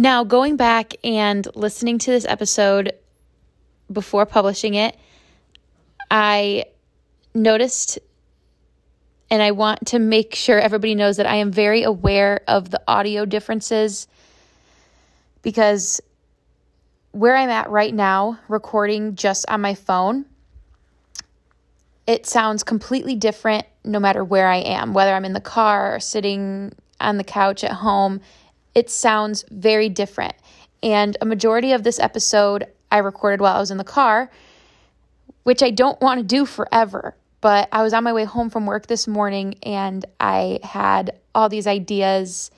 Now, going back and listening to this episode before publishing it, I noticed and I want to make sure everybody knows that I am very aware of the audio differences because where I'm at right now, recording just on my phone, it sounds completely different no matter where I am, whether I'm in the car or sitting on the couch at home. It sounds very different. And a majority of this episode I recorded while I was in the car, which I don't want to do forever. But I was on my way home from work this morning and I had all these ideas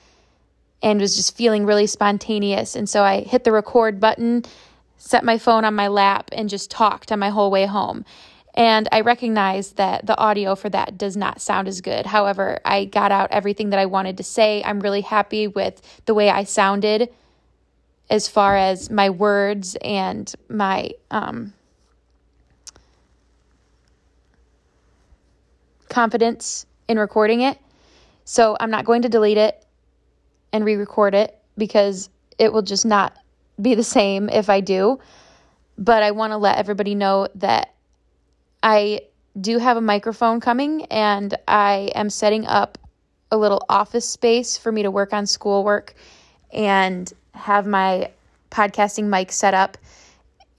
and was just feeling really spontaneous. And so I hit the record button, set my phone on my lap, and just talked on my whole way home. And I recognize that the audio for that does not sound as good. However, I got out everything that I wanted to say. I'm really happy with the way I sounded as far as my words and my um, confidence in recording it. So I'm not going to delete it and re record it because it will just not be the same if I do. But I want to let everybody know that I do have a microphone coming and I am setting up a little office space for me to work on schoolwork and have my podcasting mic set up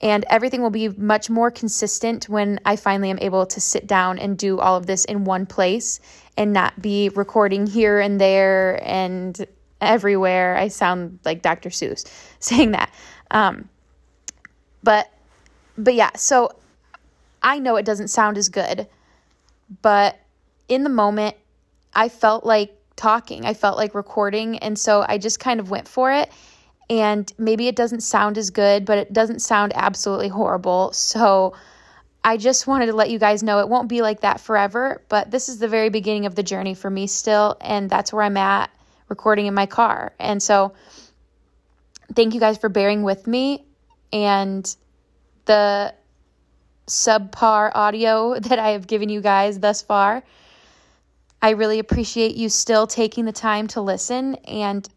and everything will be much more consistent when I finally am able to sit down and do all of this in one place and not be recording here and there and everywhere. I sound like Dr. Seuss saying that. Um, but but yeah, so I know it doesn't sound as good, but in the moment I felt like talking. I felt like recording and so I just kind of went for it and maybe it doesn't sound as good, but it doesn't sound absolutely horrible. So I just wanted to let you guys know it won't be like that forever, but this is the very beginning of the journey for me still, and that's where I'm at recording in my car. And so thank you guys for bearing with me and the subpar audio that I have given you guys thus far. I really appreciate you still taking the time to listen and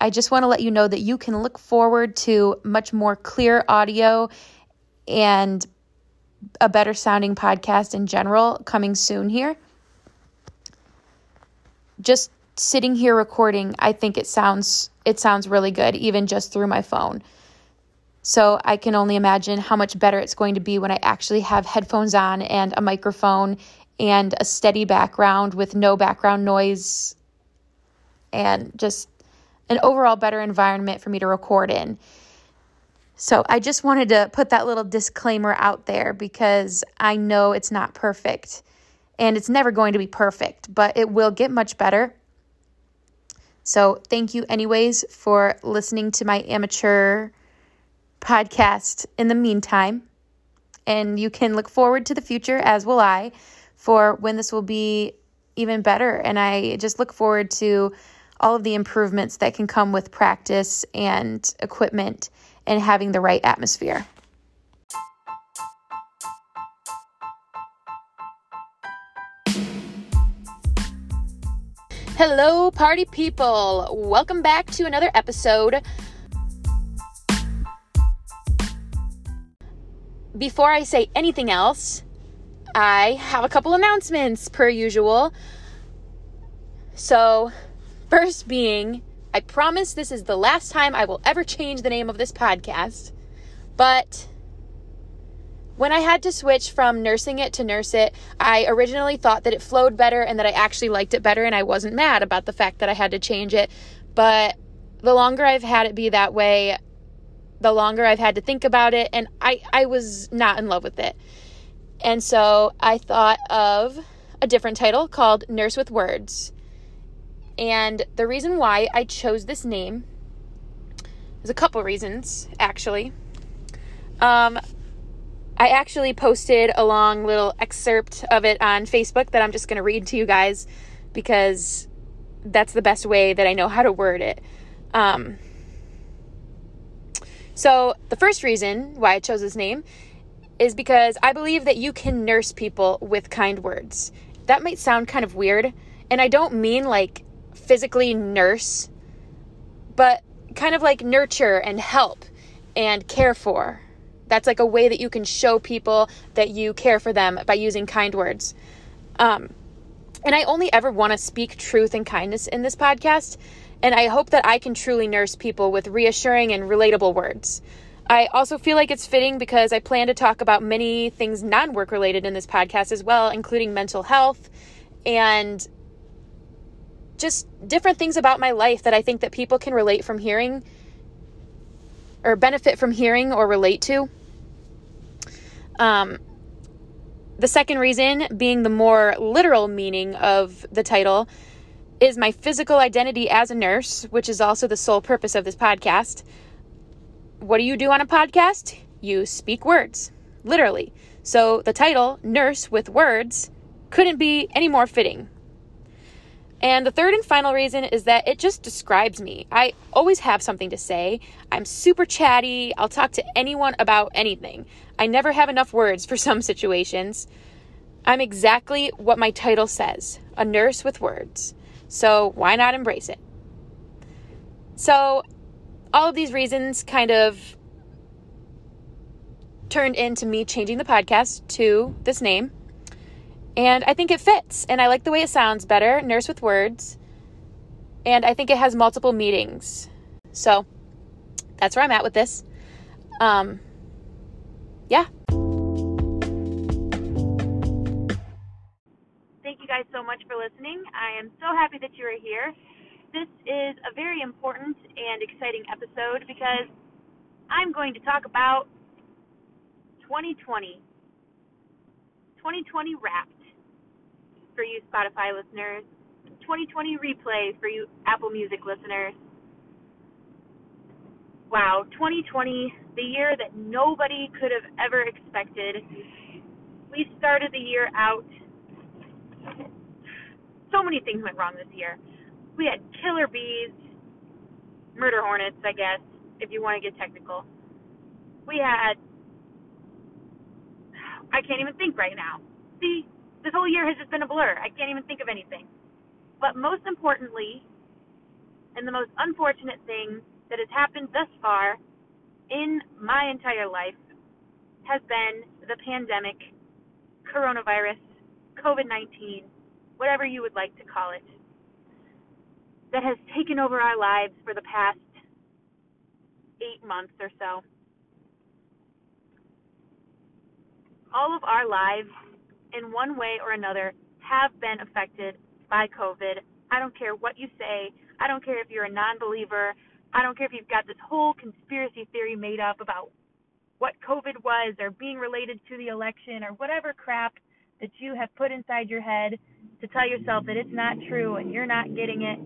I just want to let you know that you can look forward to much more clear audio and a better sounding podcast in general coming soon here. Just sitting here recording, I think it sounds it sounds really good even just through my phone. So I can only imagine how much better it's going to be when I actually have headphones on and a microphone and a steady background with no background noise and just an overall better environment for me to record in. So I just wanted to put that little disclaimer out there because I know it's not perfect and it's never going to be perfect, but it will get much better. So thank you, anyways, for listening to my amateur podcast in the meantime. And you can look forward to the future, as will I, for when this will be even better. And I just look forward to all of the improvements that can come with practice and equipment and having the right atmosphere. Hello, party people. Welcome back to another episode. Before I say anything else, I have a couple announcements per usual. So, First being, I promise this is the last time I will ever change the name of this podcast. But when I had to switch from nursing it to nurse it, I originally thought that it flowed better and that I actually liked it better, and I wasn't mad about the fact that I had to change it. But the longer I've had it be that way, the longer I've had to think about it, and I, I was not in love with it. And so I thought of a different title called Nurse with Words. And the reason why I chose this name is a couple reasons, actually. Um, I actually posted a long little excerpt of it on Facebook that I'm just going to read to you guys because that's the best way that I know how to word it. Um, so, the first reason why I chose this name is because I believe that you can nurse people with kind words. That might sound kind of weird, and I don't mean like physically nurse, but kind of like nurture and help and care for. That's like a way that you can show people that you care for them by using kind words. Um, and I only ever want to speak truth and kindness in this podcast. And I hope that I can truly nurse people with reassuring and relatable words. I also feel like it's fitting because I plan to talk about many things non work related in this podcast as well, including mental health and just different things about my life that I think that people can relate from hearing or benefit from hearing or relate to. Um, the second reason, being the more literal meaning of the title, is my physical identity as a nurse, which is also the sole purpose of this podcast. What do you do on a podcast? You speak words, literally. So the title, Nurse with Words, couldn't be any more fitting. And the third and final reason is that it just describes me. I always have something to say. I'm super chatty. I'll talk to anyone about anything. I never have enough words for some situations. I'm exactly what my title says a nurse with words. So why not embrace it? So, all of these reasons kind of turned into me changing the podcast to this name. And I think it fits. And I like the way it sounds better Nurse with Words. And I think it has multiple meetings. So that's where I'm at with this. Um, yeah. Guys so much for listening. I am so happy that you are here. This is a very important and exciting episode because I'm going to talk about 2020. 2020 wrapped for you Spotify listeners, 2020 replay for you Apple Music listeners. Wow, 2020, the year that nobody could have ever expected. We started the year out. So many things went wrong this year. We had killer bees, murder hornets, I guess, if you want to get technical. We had. I can't even think right now. See, this whole year has just been a blur. I can't even think of anything. But most importantly, and the most unfortunate thing that has happened thus far in my entire life has been the pandemic, coronavirus, COVID 19, whatever you would like to call it, that has taken over our lives for the past eight months or so. All of our lives in one way or another have been affected by COVID. I don't care what you say. I don't care if you're a non believer. I don't care if you've got this whole conspiracy theory made up about what COVID was or being related to the election or whatever crap that you have put inside your head to tell yourself that it's not true and you're not getting it.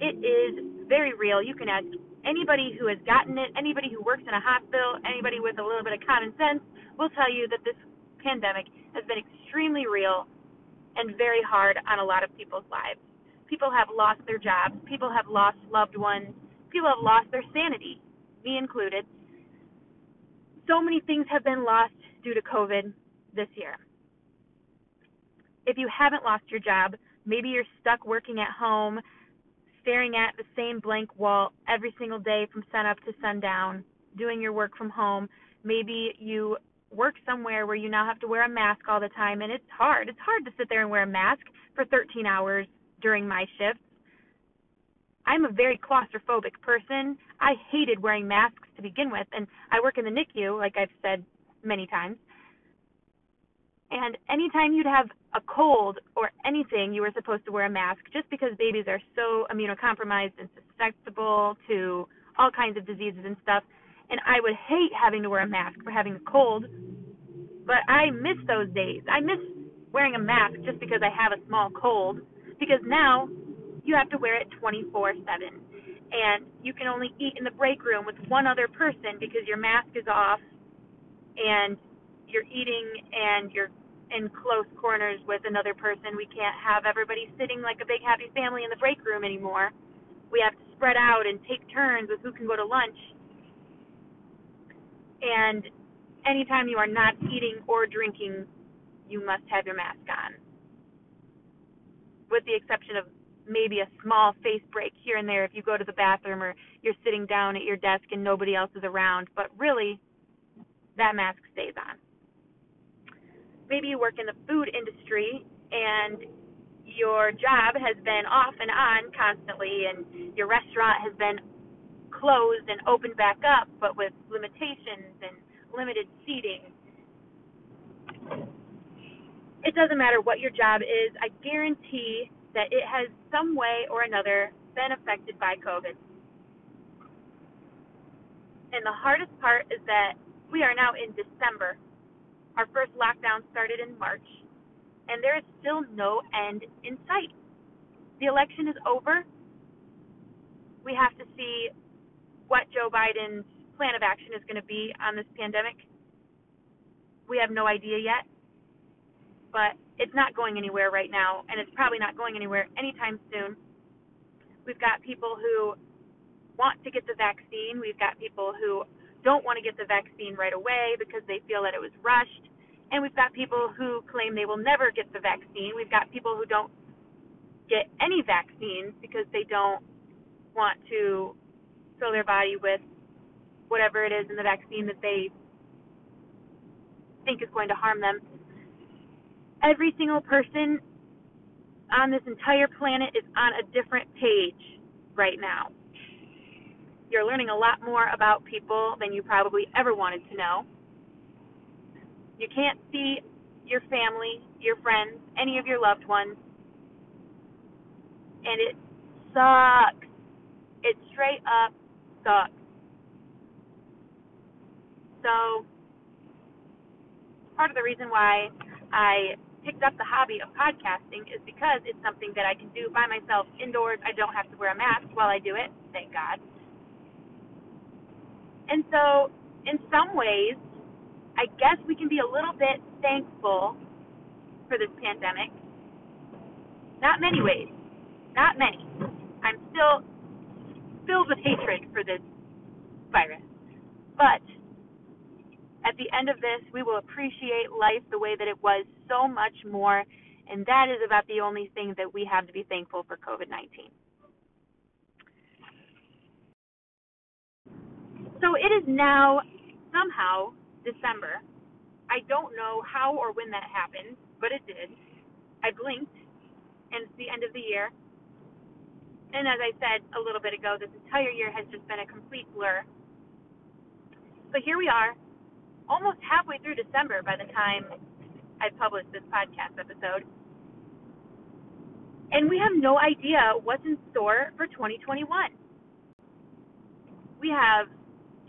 It is very real. You can ask anybody who has gotten it, anybody who works in a hospital, anybody with a little bit of common sense will tell you that this pandemic has been extremely real and very hard on a lot of people's lives. People have lost their jobs, people have lost loved ones, people have lost their sanity, me included. So many things have been lost due to COVID this year. If you haven't lost your job, maybe you're stuck working at home, staring at the same blank wall every single day from sunup to sundown, doing your work from home. Maybe you work somewhere where you now have to wear a mask all the time and it's hard. It's hard to sit there and wear a mask for 13 hours during my shifts. I'm a very claustrophobic person. I hated wearing masks to begin with and I work in the NICU like I've said many times. And anytime you'd have a cold or anything, you were supposed to wear a mask just because babies are so immunocompromised and susceptible to all kinds of diseases and stuff and I would hate having to wear a mask for having a cold. But I miss those days. I miss wearing a mask just because I have a small cold because now you have to wear it 24/7 and you can only eat in the break room with one other person because your mask is off and you're eating and you're in close corners with another person. We can't have everybody sitting like a big happy family in the break room anymore. We have to spread out and take turns with who can go to lunch and anytime you are not eating or drinking, you must have your mask on. With the exception of maybe a small face break here and there if you go to the bathroom or you're sitting down at your desk and nobody else is around, but really, that mask stays on. Maybe you work in the food industry and your job has been off and on constantly, and your restaurant has been closed and opened back up, but with limitations and limited seating. It doesn't matter what your job is, I guarantee that it has some way or another been affected by COVID. And the hardest part is that we are now in December. Our first lockdown started in March, and there is still no end in sight. The election is over. We have to see what Joe Biden's plan of action is going to be on this pandemic. We have no idea yet, but it's not going anywhere right now, and it's probably not going anywhere anytime soon. We've got people who want to get the vaccine. We've got people who don't want to get the vaccine right away because they feel that it was rushed. And we've got people who claim they will never get the vaccine. We've got people who don't get any vaccines because they don't want to fill their body with whatever it is in the vaccine that they think is going to harm them. Every single person on this entire planet is on a different page right now. You're learning a lot more about people than you probably ever wanted to know. You can't see your family, your friends, any of your loved ones. And it sucks. It straight up sucks. So, part of the reason why I picked up the hobby of podcasting is because it's something that I can do by myself indoors. I don't have to wear a mask while I do it, thank God. And so, in some ways, I guess we can be a little bit thankful for this pandemic. Not many ways. Not many. I'm still filled with hatred for this virus. But at the end of this, we will appreciate life the way that it was so much more. And that is about the only thing that we have to be thankful for COVID 19. So it is now somehow December. I don't know how or when that happened, but it did. I blinked, and it's the end of the year. And as I said a little bit ago, this entire year has just been a complete blur. But here we are, almost halfway through December by the time I publish this podcast episode. And we have no idea what's in store for 2021. We have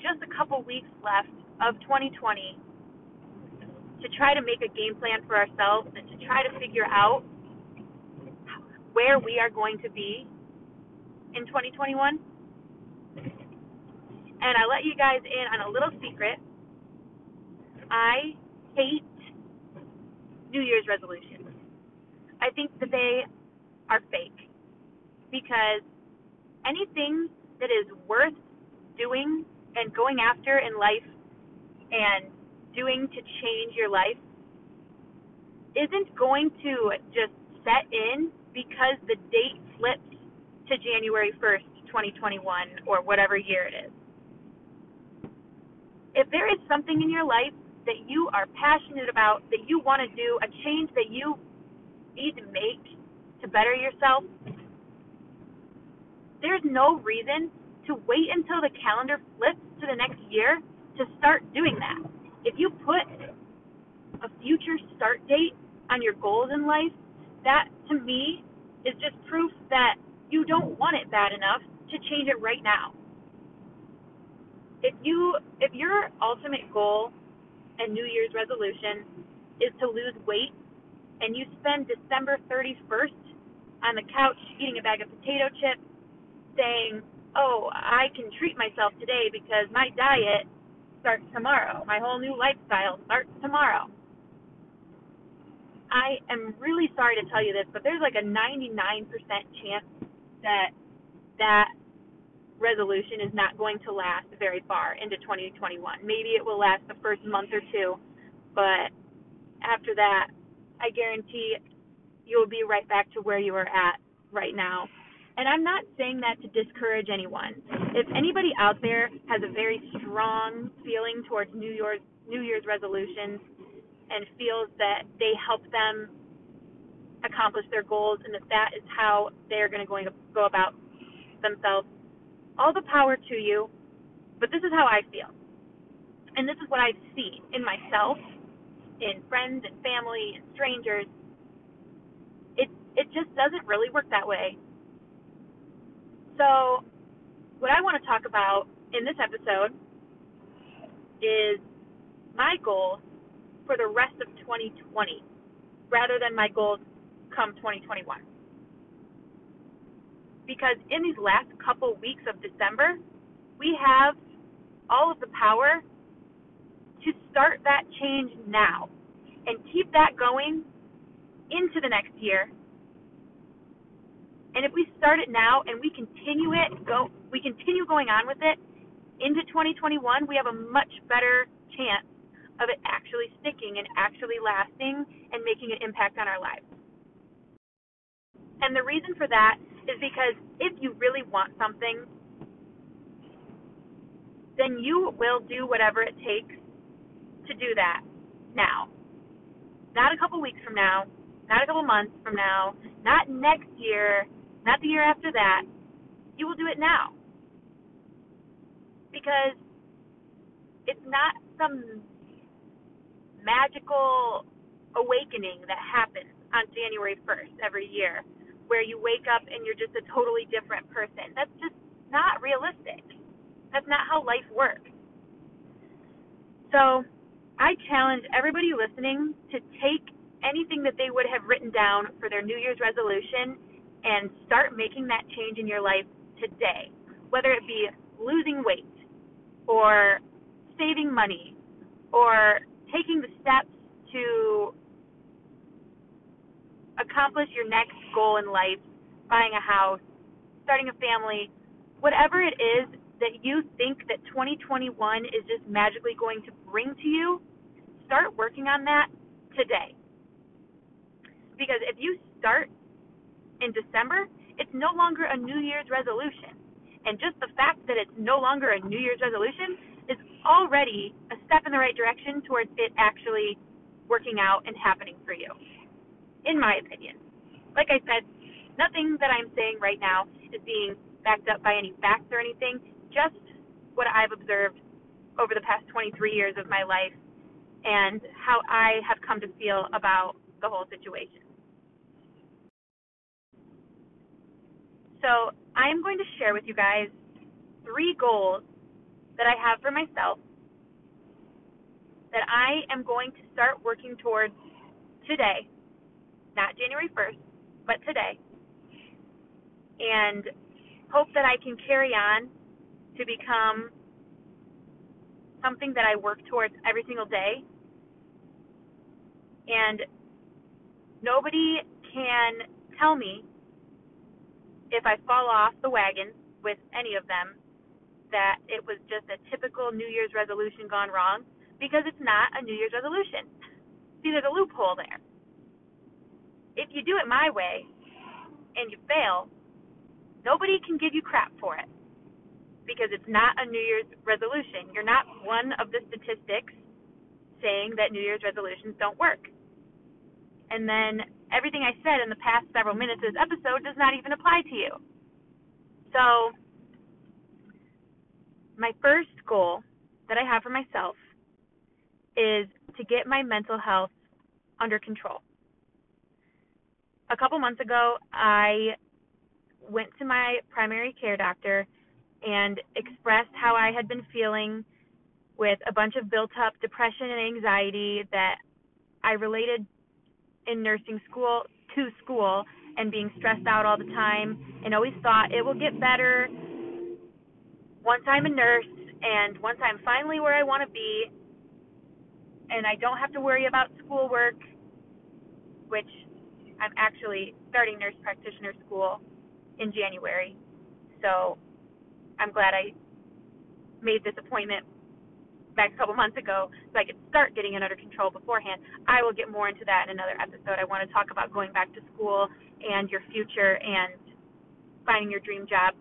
just a couple weeks left of 2020 to try to make a game plan for ourselves and to try to figure out where we are going to be in 2021. And I let you guys in on a little secret. I hate New Year's resolutions. I think that they are fake because anything that is worth doing and going after in life and doing to change your life isn't going to just set in because the date flips to January 1st, 2021, or whatever year it is. If there is something in your life that you are passionate about, that you want to do, a change that you need to make to better yourself, there's no reason to wait until the calendar flips to the next year to start doing that. If you put a future start date on your goals in life, that to me is just proof that you don't want it bad enough to change it right now. If you if your ultimate goal and New Year's resolution is to lose weight and you spend December 31st on the couch eating a bag of potato chips saying, "Oh, I can treat myself today because my diet starts tomorrow. My whole new lifestyle starts tomorrow." I am really sorry to tell you this, but there's like a 99% chance that that resolution is not going to last very far into 2021. Maybe it will last the first month or two, but after that, I guarantee you will be right back to where you were at right now. And I'm not saying that to discourage anyone. If anybody out there has a very strong feeling towards New Year's New Year's resolutions and feels that they help them accomplish their goals and that that is how they're going to going to go about themselves, all the power to you. But this is how I feel. And this is what I've seen in myself, in friends and family and strangers. It it just doesn't really work that way. So, what I want to talk about in this episode is my goals for the rest of 2020 rather than my goals come 2021. Because in these last couple weeks of December, we have all of the power to start that change now and keep that going into the next year. And if we start it now and we continue it, go we continue going on with it into 2021, we have a much better chance of it actually sticking and actually lasting and making an impact on our lives. And the reason for that is because if you really want something, then you will do whatever it takes to do that now. Not a couple weeks from now, not a couple months from now, not next year, not the year after that. You will do it now. Because it's not some magical awakening that happens on January 1st every year where you wake up and you're just a totally different person. That's just not realistic. That's not how life works. So, I challenge everybody listening to take anything that they would have written down for their New Year's resolution and start making that change in your life today. Whether it be losing weight or saving money or taking the steps to accomplish your next goal in life, buying a house, starting a family, whatever it is that you think that 2021 is just magically going to bring to you, start working on that today. Because if you start in December, it's no longer a New Year's resolution. And just the fact that it's no longer a New Year's resolution is already a step in the right direction towards it actually working out and happening for you in my opinion. Like I said, nothing that I'm saying right now is being backed up by any facts or anything, just what I've observed over the past 23 years of my life and how I have come to feel about the whole situation. So, I am going to share with you guys three goals that I have for myself that I am going to start working towards today not January 1st, but today, and hope that I can carry on to become something that I work towards every single day. And nobody can tell me if I fall off the wagon with any of them that it was just a typical New Year's resolution gone wrong because it's not a New Year's resolution. See, there's a loophole there if you do it my way and you fail, nobody can give you crap for it because it's not a New Year's resolution. You're not one of the statistics saying that New Year's resolutions don't work. And then everything I said in the past several minutes of this episode does not even apply to you. So, my first goal that I have for myself is to get my mental health under control a couple months ago, I went to my primary care doctor and expressed how I had been feeling with a bunch of built up depression and anxiety that I related in nursing school to school and being stressed out all the time and always thought it will get better once I'm a nurse and once I'm finally where I want to be and I don't have to worry about schoolwork which I'm actually starting nurse practitioner school in January. So I'm glad I made this appointment back a couple months ago so I could start getting it under control beforehand. I will get more into that in another episode. I want to talk about going back to school and your future and finding your dream job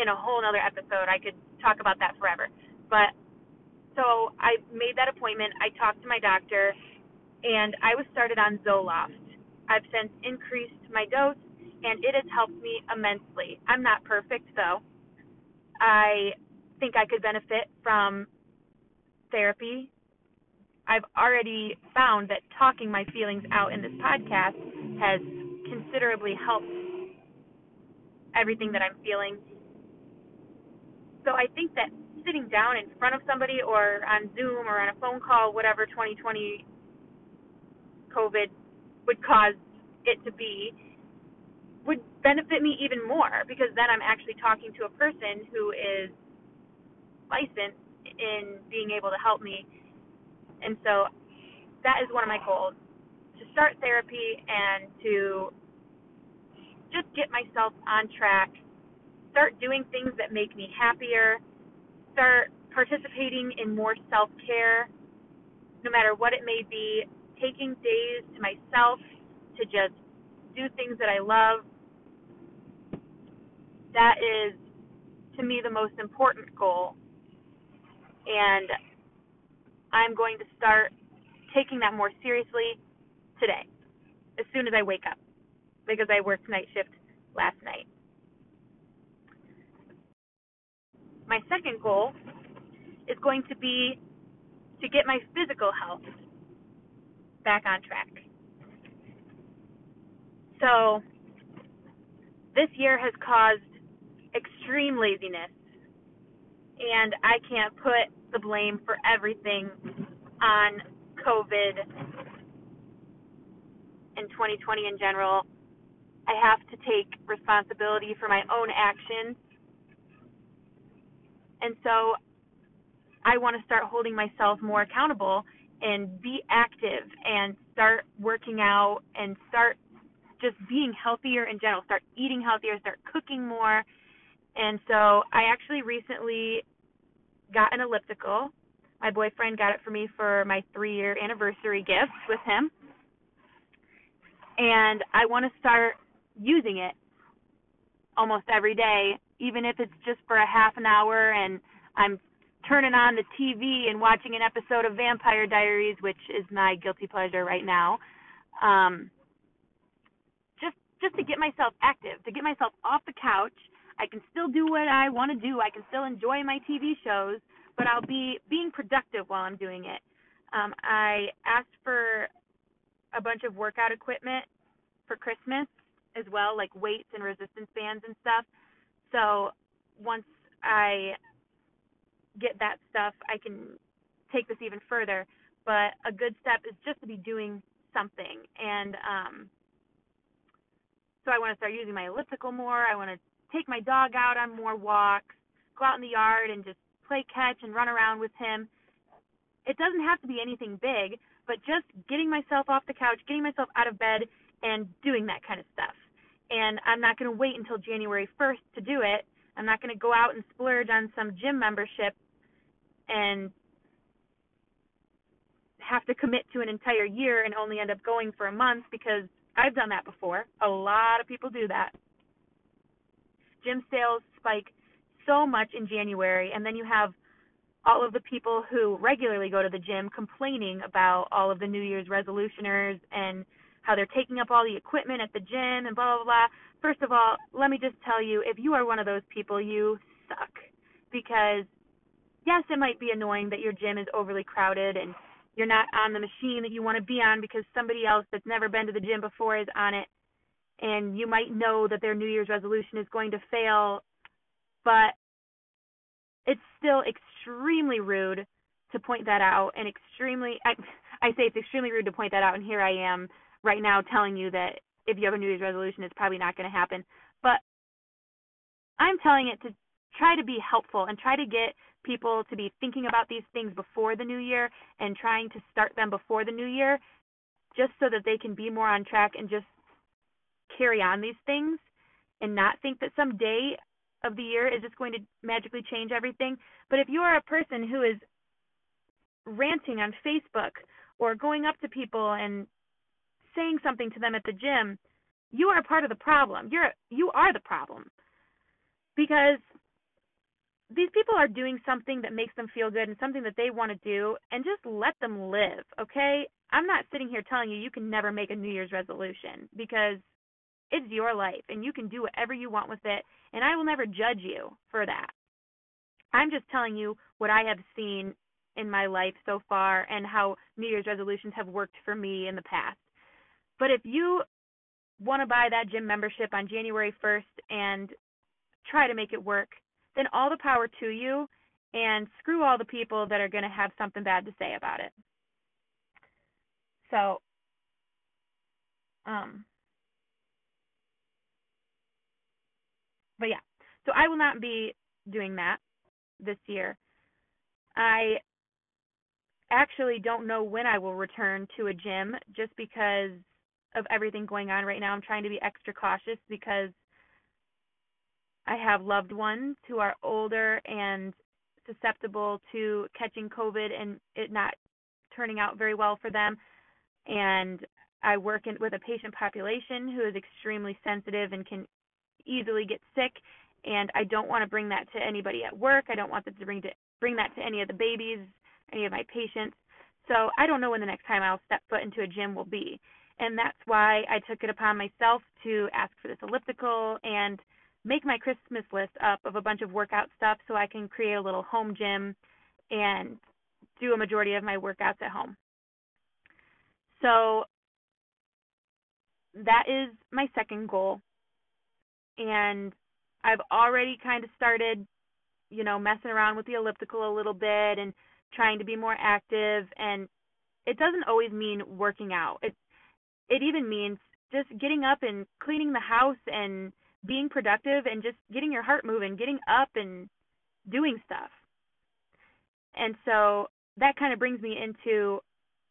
in a whole other episode. I could talk about that forever. But so I made that appointment. I talked to my doctor and I was started on Zoloft. I've since increased my dose and it has helped me immensely. I'm not perfect though. I think I could benefit from therapy. I've already found that talking my feelings out in this podcast has considerably helped everything that I'm feeling. So I think that sitting down in front of somebody or on Zoom or on a phone call, whatever 2020 COVID would cause it to be, would benefit me even more because then I'm actually talking to a person who is licensed in being able to help me. And so that is one of my goals to start therapy and to just get myself on track, start doing things that make me happier, start participating in more self care, no matter what it may be, taking days to myself to just do things that I love. That is, to me, the most important goal. And I'm going to start taking that more seriously today, as soon as I wake up, because I worked night shift last night. My second goal is going to be to get my physical health back on track. So, this year has caused extreme laziness, and I can't put the blame for everything on COVID and 2020 in general. I have to take responsibility for my own actions and so I want to start holding myself more accountable and be active and start working out and start just being healthier in general, start eating healthier, start cooking more. And so I actually recently got an elliptical. My boyfriend got it for me for my three year anniversary gift with him. And I want to start using it almost every day even if it's just for a half an hour and I'm turning on the TV and watching an episode of Vampire Diaries, which is my guilty pleasure right now. Um, just just to get myself active, to get myself off the couch. I can still do what I want to do. I can still enjoy my TV shows, but I'll be being productive while I'm doing it. Um, I asked for a bunch of workout equipment for Christmas as well, like weights and resistance bands and stuff. So once I get that stuff, I can take this even further. But a good step is just to be doing something. And um, so I want to start using my elliptical more. I want to take my dog out on more walks, go out in the yard and just play catch and run around with him. It doesn't have to be anything big, but just getting myself off the couch, getting myself out of bed, and doing that kind of stuff and I'm not going to wait until January 1st to do it. I'm not going to go out and splurge on some gym membership and have to commit to an entire year and only end up going for a month because I've done that before. A lot of people do that. Gym sales spike so much in January, and then you have all of the people who regularly go to the gym complaining about all of the New Year's resolutioners and how they're taking up all the equipment at the gym and blah blah blah. First of all, let me just tell you, if you are one of those people, you suck. Because yes, it might be annoying that your gym is overly crowded and you're not on the machine that you want to be on because somebody else that's never been to the gym before is on it. And you might know that their New Year's resolution is going to fail, but it's still extremely rude to point that out and extremely I I say it's extremely rude to point that out and here I am right now telling you that if you have a New Year's resolution, it's probably not going to happen. But I'm telling it to try to be helpful and try to get people to be thinking about these things before the new year and trying to start them before the new year just so that they can be more on track and just carry on these things and not think that some day of the year is just going to magically change everything. But if you are a person who is ranting on Facebook or going up to people and saying something to them at the gym, you are part of the problem. You're you are the problem. Because these people are doing something that makes them feel good and something that they want to do and just let them live, okay? I'm not sitting here telling you you can never make a New Year's resolution because it's your life and you can do whatever you want with it and I will never judge you for that. I'm just telling you what I have seen in my life so far and how New Year's resolutions have worked for me in the past. But if you want to buy that gym membership on January 1st and try to make it work, then all the power to you and screw all the people that are going to have something bad to say about it. So, um, but yeah, so I will not be doing that this year. I actually don't know when I will return to a gym just because of everything going on right now. I'm trying to be extra cautious because I have loved ones who are older and susceptible to catching COVID and it not turning out very well for them. And I work in, with a patient population who is extremely sensitive and can easily get sick. And I don't want to bring that to anybody at work. I don't want them to bring to bring that to any of the babies, any of my patients. So I don't know when the next time I'll step foot into a gym will be. And that's why I took it upon myself to ask for this elliptical and make my Christmas list up of a bunch of workout stuff so I can create a little home gym and do a majority of my workouts at home. So that is my second goal. And I've already kind of started, you know, messing around with the elliptical a little bit and trying to be more active and it doesn't always mean working out. It it even means just getting up and cleaning the house and being productive and just getting your heart moving, getting up and doing stuff. And so that kind of brings me into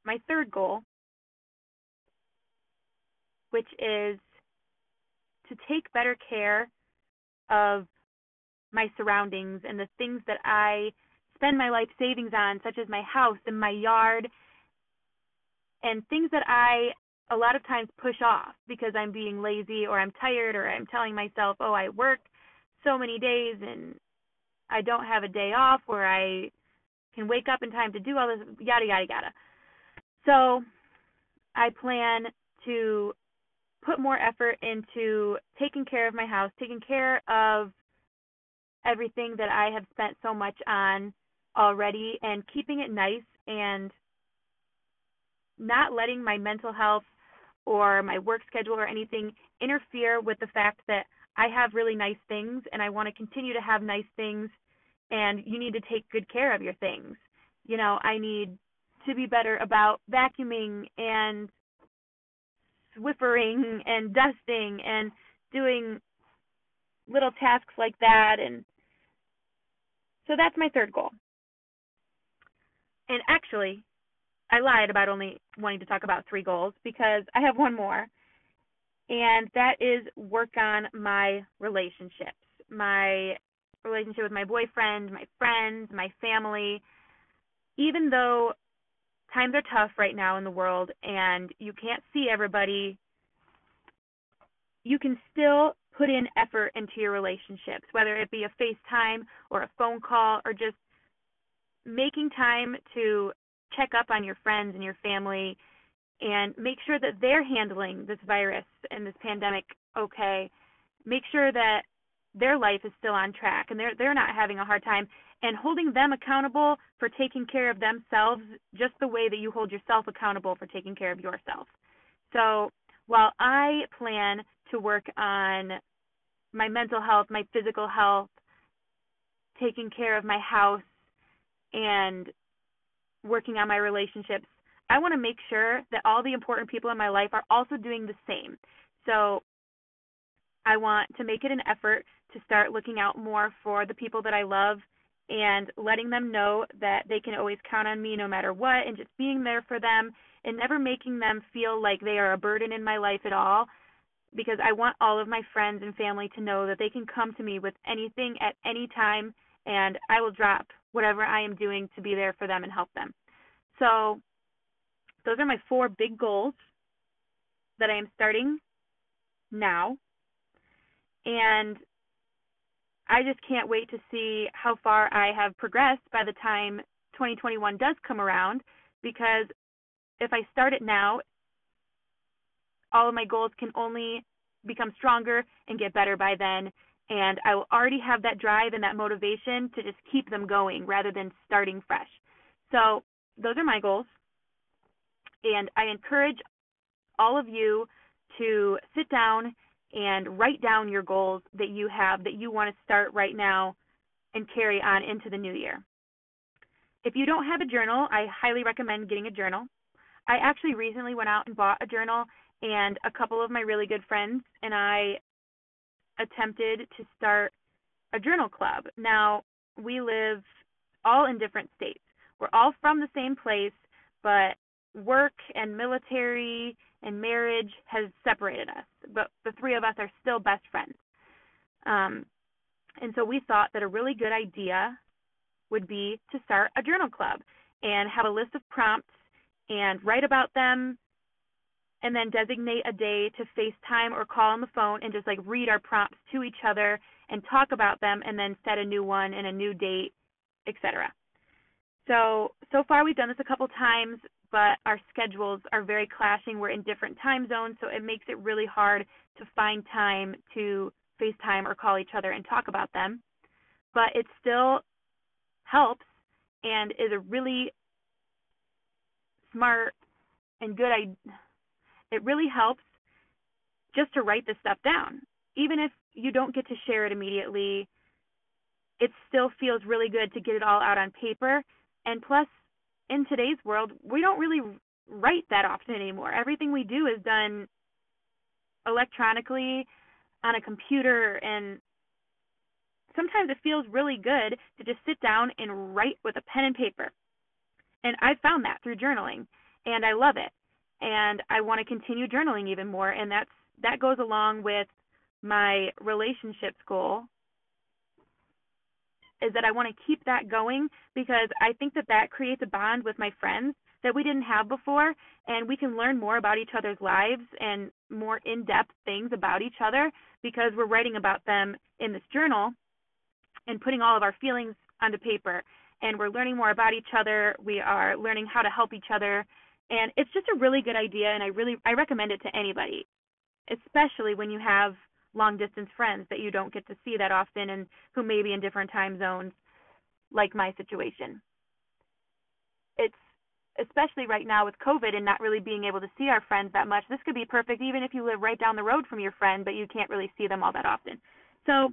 my third goal, which is to take better care of my surroundings and the things that I spend my life savings on, such as my house and my yard, and things that I a lot of times push off because I'm being lazy or I'm tired or I'm telling myself, oh, I work so many days and I don't have a day off where I can wake up in time to do all this, yada, yada, yada. So I plan to put more effort into taking care of my house, taking care of everything that I have spent so much on already, and keeping it nice and not letting my mental health or my work schedule or anything interfere with the fact that I have really nice things and I want to continue to have nice things and you need to take good care of your things. You know, I need to be better about vacuuming and swiffering and dusting and doing little tasks like that and so that's my third goal. And actually, I lied about only wanting to talk about three goals because I have one more, and that is work on my relationships, my relationship with my boyfriend, my friends, my family. Even though times are tough right now in the world and you can't see everybody, you can still put in effort into your relationships, whether it be a FaceTime or a phone call or just making time to check up on your friends and your family and make sure that they're handling this virus and this pandemic okay. Make sure that their life is still on track and they're they're not having a hard time and holding them accountable for taking care of themselves just the way that you hold yourself accountable for taking care of yourself. So, while I plan to work on my mental health, my physical health, taking care of my house and working on my relationships, I want to make sure that all the important people in my life are also doing the same. So I want to make it an effort to start looking out more for the people that I love and letting them know that they can always count on me no matter what and just being there for them and never making them feel like they are a burden in my life at all because I want all of my friends and family to know that they can come to me with anything at any time and I will drop whatever I am doing to be there for them and help them. So, those are my four big goals that I am starting now. And I just can't wait to see how far I have progressed by the time 2021 does come around because if I start it now, all of my goals can only become stronger and get better by then. And I will already have that drive and that motivation to just keep them going rather than starting fresh. So, those are my goals. And I encourage all of you to sit down and write down your goals that you have that you want to start right now and carry on into the new year. If you don't have a journal, I highly recommend getting a journal. I actually recently went out and bought a journal, and a couple of my really good friends and I attempted to start a journal club. Now, we live all in different states. We're all from the same place, but work and military and marriage has separated us, but the three of us are still best friends. Um, and so we thought that a really good idea would be to start a journal club and have a list of prompts and write about them and then designate a day to FaceTime or call on the phone and just like read our prompts to each other and talk about them and then set a new one and a new date, etc. So so far we've done this a couple times but our schedules are very clashing. We're in different time zones, so it makes it really hard to find time to FaceTime or call each other and talk about them. But it still helps and is a really smart and good idea. It really helps just to write this stuff down. Even if you don't get to share it immediately, it still feels really good to get it all out on paper. And plus, in today's world, we don't really write that often anymore. Everything we do is done electronically on a computer and sometimes it feels really good to just sit down and write with a pen and paper. And I found that through journaling and I love it. And I want to continue journaling even more and that's that goes along with my relationships goal is that I want to keep that going because I think that that creates a bond with my friends that we didn't have before and we can learn more about each other's lives and more in-depth things about each other because we're writing about them in this journal and putting all of our feelings onto paper. And we're learning more about each other. We are learning how to help each other. And it's just a really good idea and I really I recommend it to anybody especially when you have long distance friends that you don't get to see that often and who may be in different time zones like my situation. It's especially right now with COVID and not really being able to see our friends that much. This could be perfect even if you live right down the road from your friend but you can't really see them all that often. So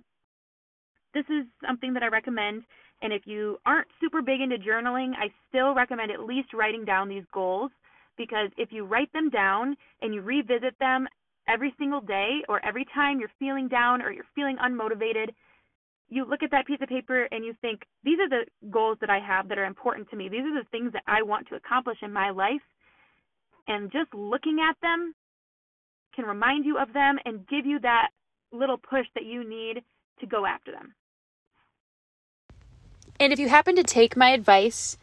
this is something that I recommend and if you aren't super big into journaling, I still recommend at least writing down these goals because if you write them down and you revisit them every single day or every time you're feeling down or you're feeling unmotivated, you look at that piece of paper and you think, these are the goals that I have that are important to me. These are the things that I want to accomplish in my life. And just looking at them can remind you of them and give you that little push that you need to go after them. And if you happen to take my advice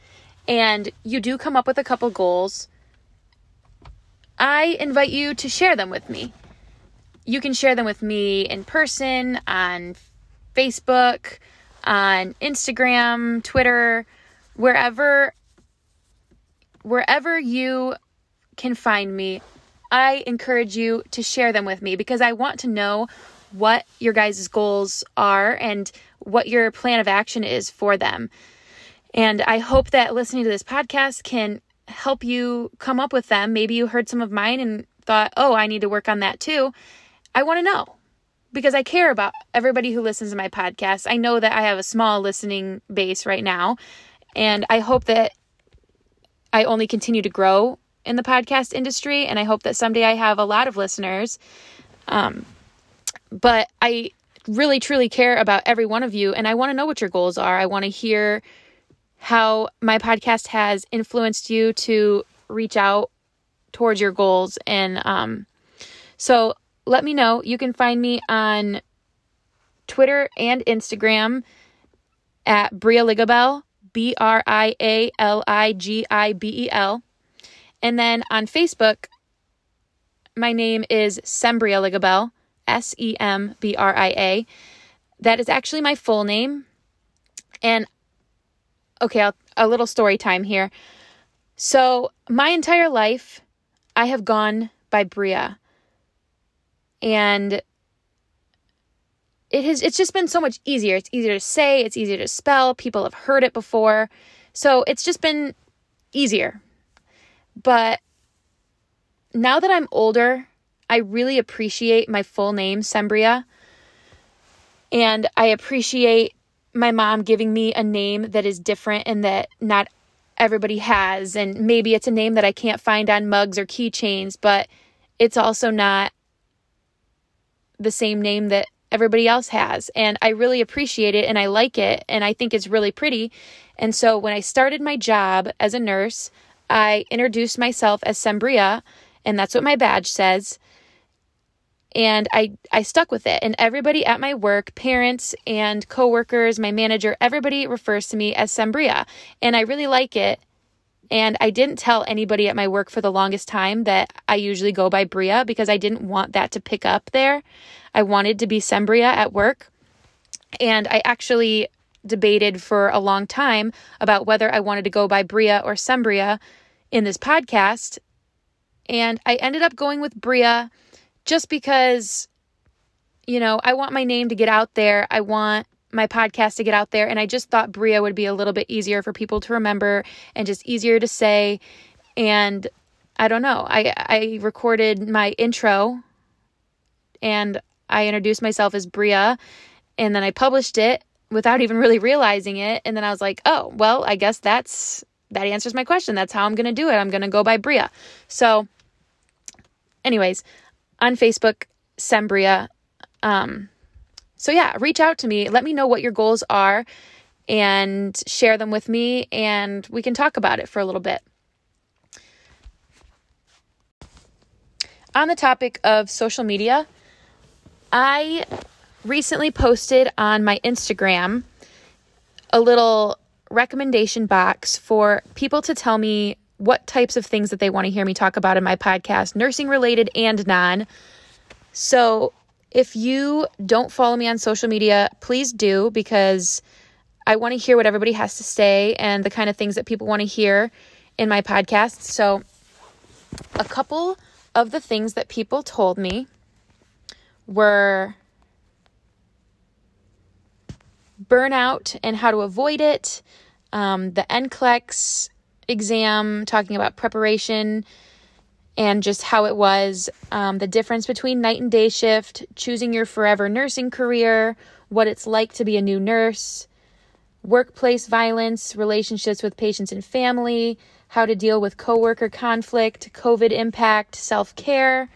and you do come up with a couple goals, I invite you to share them with me. You can share them with me in person, on Facebook, on Instagram, Twitter, wherever wherever you can find me. I encourage you to share them with me because I want to know what your guys' goals are and what your plan of action is for them. And I hope that listening to this podcast can help you come up with them. Maybe you heard some of mine and thought, oh, I need to work on that too. I want to know because I care about everybody who listens to my podcast. I know that I have a small listening base right now, and I hope that I only continue to grow in the podcast industry, and I hope that someday I have a lot of listeners. Um, but I really truly care about every one of you, and I want to know what your goals are. I want to hear how my podcast has influenced you to reach out towards your goals. And um, so let me know. You can find me on Twitter and Instagram at Bria Ligibel, B R I A L I G I B E L. And then on Facebook, my name is Sembria Ligibel, S E M B R I A. That is actually my full name. And okay, I'll, a little story time here. So, my entire life, I have gone by Bria. And it has it's just been so much easier. It's easier to say, it's easier to spell. People have heard it before. So, it's just been easier. But now that I'm older, I really appreciate my full name, Sembria. And I appreciate my mom giving me a name that is different and that not everybody has. And maybe it's a name that I can't find on mugs or keychains, but it's also not the same name that everybody else has. And I really appreciate it and I like it and I think it's really pretty. And so when I started my job as a nurse, I introduced myself as Sembria, and that's what my badge says and I I stuck with it. And everybody at my work, parents and coworkers, my manager, everybody refers to me as Sembria, and I really like it. And I didn't tell anybody at my work for the longest time that I usually go by Bria because I didn't want that to pick up there. I wanted to be Sembria at work. And I actually debated for a long time about whether I wanted to go by Bria or Sembria in this podcast. And I ended up going with Bria just because, you know, I want my name to get out there. I want my podcast to get out there. And I just thought Bria would be a little bit easier for people to remember and just easier to say. And I don't know. I, I recorded my intro and I introduced myself as Bria and then I published it without even really realizing it. And then I was like, oh, well, I guess that's that answers my question. That's how I'm going to do it. I'm going to go by Bria. So, anyways, on Facebook, Sembria. Um, so, yeah, reach out to me. Let me know what your goals are and share them with me, and we can talk about it for a little bit. On the topic of social media, I recently posted on my Instagram a little recommendation box for people to tell me what types of things that they want to hear me talk about in my podcast, nursing related and non. So, if you don't follow me on social media, please do because I want to hear what everybody has to say and the kind of things that people want to hear in my podcast. So, a couple of the things that people told me were burnout and how to avoid it, um, the NCLEX exam, talking about preparation and just how it was, um, the difference between night and day shift, choosing your forever nursing career, what it's like to be a new nurse, workplace violence, relationships with patients and family, how to deal with coworker conflict, COVID impact, self care.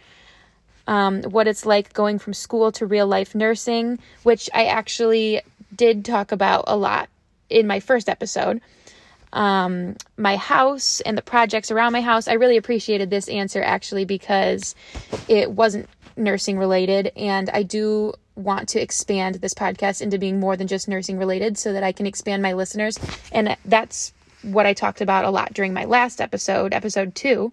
Um, what it's like going from school to real life nursing, which I actually did talk about a lot in my first episode um, my house and the projects around my house. I really appreciated this answer actually because it wasn't nursing related, and I do want to expand this podcast into being more than just nursing related so that I can expand my listeners. And that's what I talked about a lot during my last episode, episode two.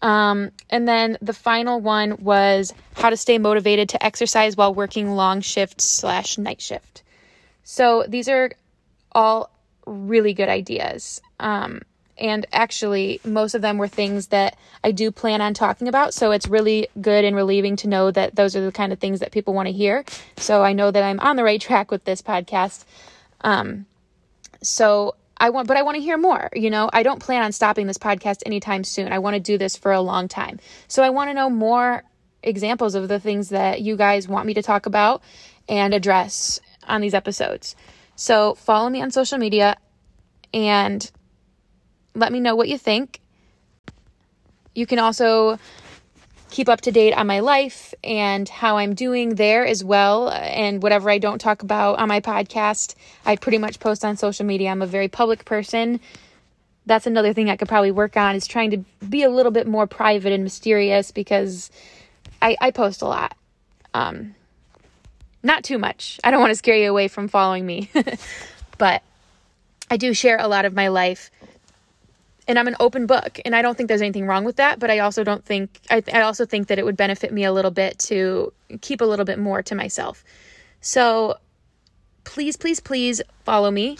Um, and then the final one was how to stay motivated to exercise while working long shift slash night shift. So these are all really good ideas. Um, and actually, most of them were things that I do plan on talking about. So it's really good and relieving to know that those are the kind of things that people want to hear. So I know that I'm on the right track with this podcast. Um, so I want, but I want to hear more. You know, I don't plan on stopping this podcast anytime soon. I want to do this for a long time. So I want to know more examples of the things that you guys want me to talk about and address on these episodes. So follow me on social media and let me know what you think. You can also keep up to date on my life and how I'm doing there as well. And whatever I don't talk about on my podcast, I pretty much post on social media. I'm a very public person. That's another thing I could probably work on is trying to be a little bit more private and mysterious because I, I post a lot. Um, not too much. I don't want to scare you away from following me. but I do share a lot of my life and I'm an open book and I don't think there's anything wrong with that, but I also don't think I, I also think that it would benefit me a little bit to keep a little bit more to myself. So please, please, please follow me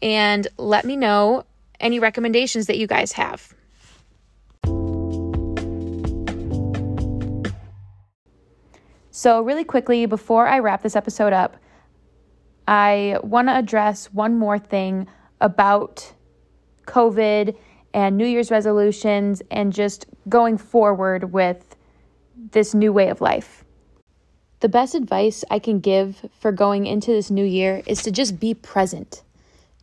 and let me know any recommendations that you guys have. So, really quickly, before I wrap this episode up, I want to address one more thing about COVID and New Year's resolutions and just going forward with this new way of life. The best advice I can give for going into this new year is to just be present.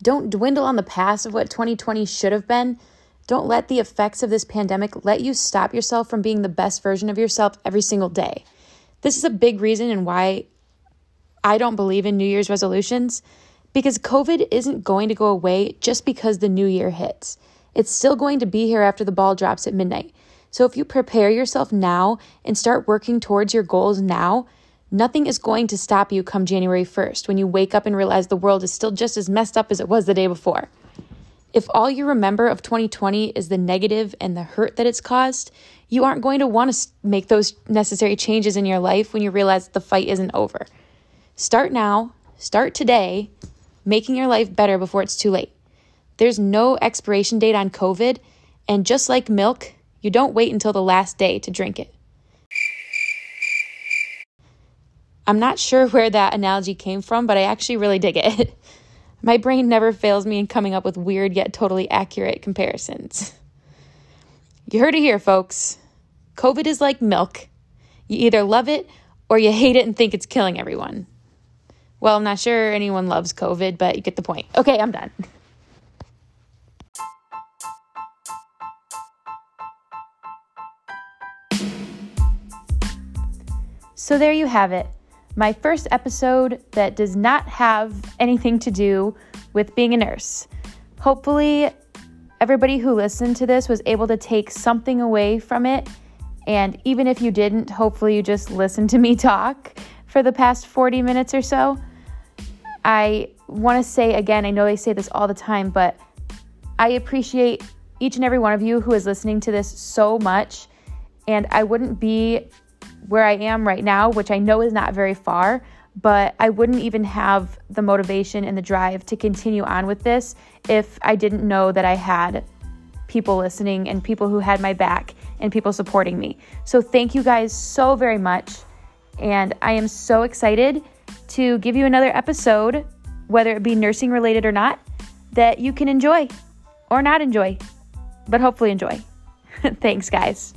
Don't dwindle on the past of what 2020 should have been. Don't let the effects of this pandemic let you stop yourself from being the best version of yourself every single day. This is a big reason and why I don't believe in New Year's resolutions because COVID isn't going to go away just because the new year hits. It's still going to be here after the ball drops at midnight. So if you prepare yourself now and start working towards your goals now, nothing is going to stop you come January 1st when you wake up and realize the world is still just as messed up as it was the day before. If all you remember of 2020 is the negative and the hurt that it's caused, you aren't going to want to make those necessary changes in your life when you realize the fight isn't over. Start now, start today, making your life better before it's too late. There's no expiration date on COVID, and just like milk, you don't wait until the last day to drink it. I'm not sure where that analogy came from, but I actually really dig it. My brain never fails me in coming up with weird yet totally accurate comparisons. You heard it here, folks. COVID is like milk. You either love it or you hate it and think it's killing everyone. Well, I'm not sure anyone loves COVID, but you get the point. Okay, I'm done. So, there you have it. My first episode that does not have anything to do with being a nurse. Hopefully, everybody who listened to this was able to take something away from it. And even if you didn't, hopefully you just listened to me talk for the past 40 minutes or so. I want to say again, I know they say this all the time, but I appreciate each and every one of you who is listening to this so much. And I wouldn't be where I am right now, which I know is not very far, but I wouldn't even have the motivation and the drive to continue on with this if I didn't know that I had people listening and people who had my back and people supporting me. So, thank you guys so very much. And I am so excited to give you another episode, whether it be nursing related or not, that you can enjoy or not enjoy, but hopefully enjoy. Thanks, guys.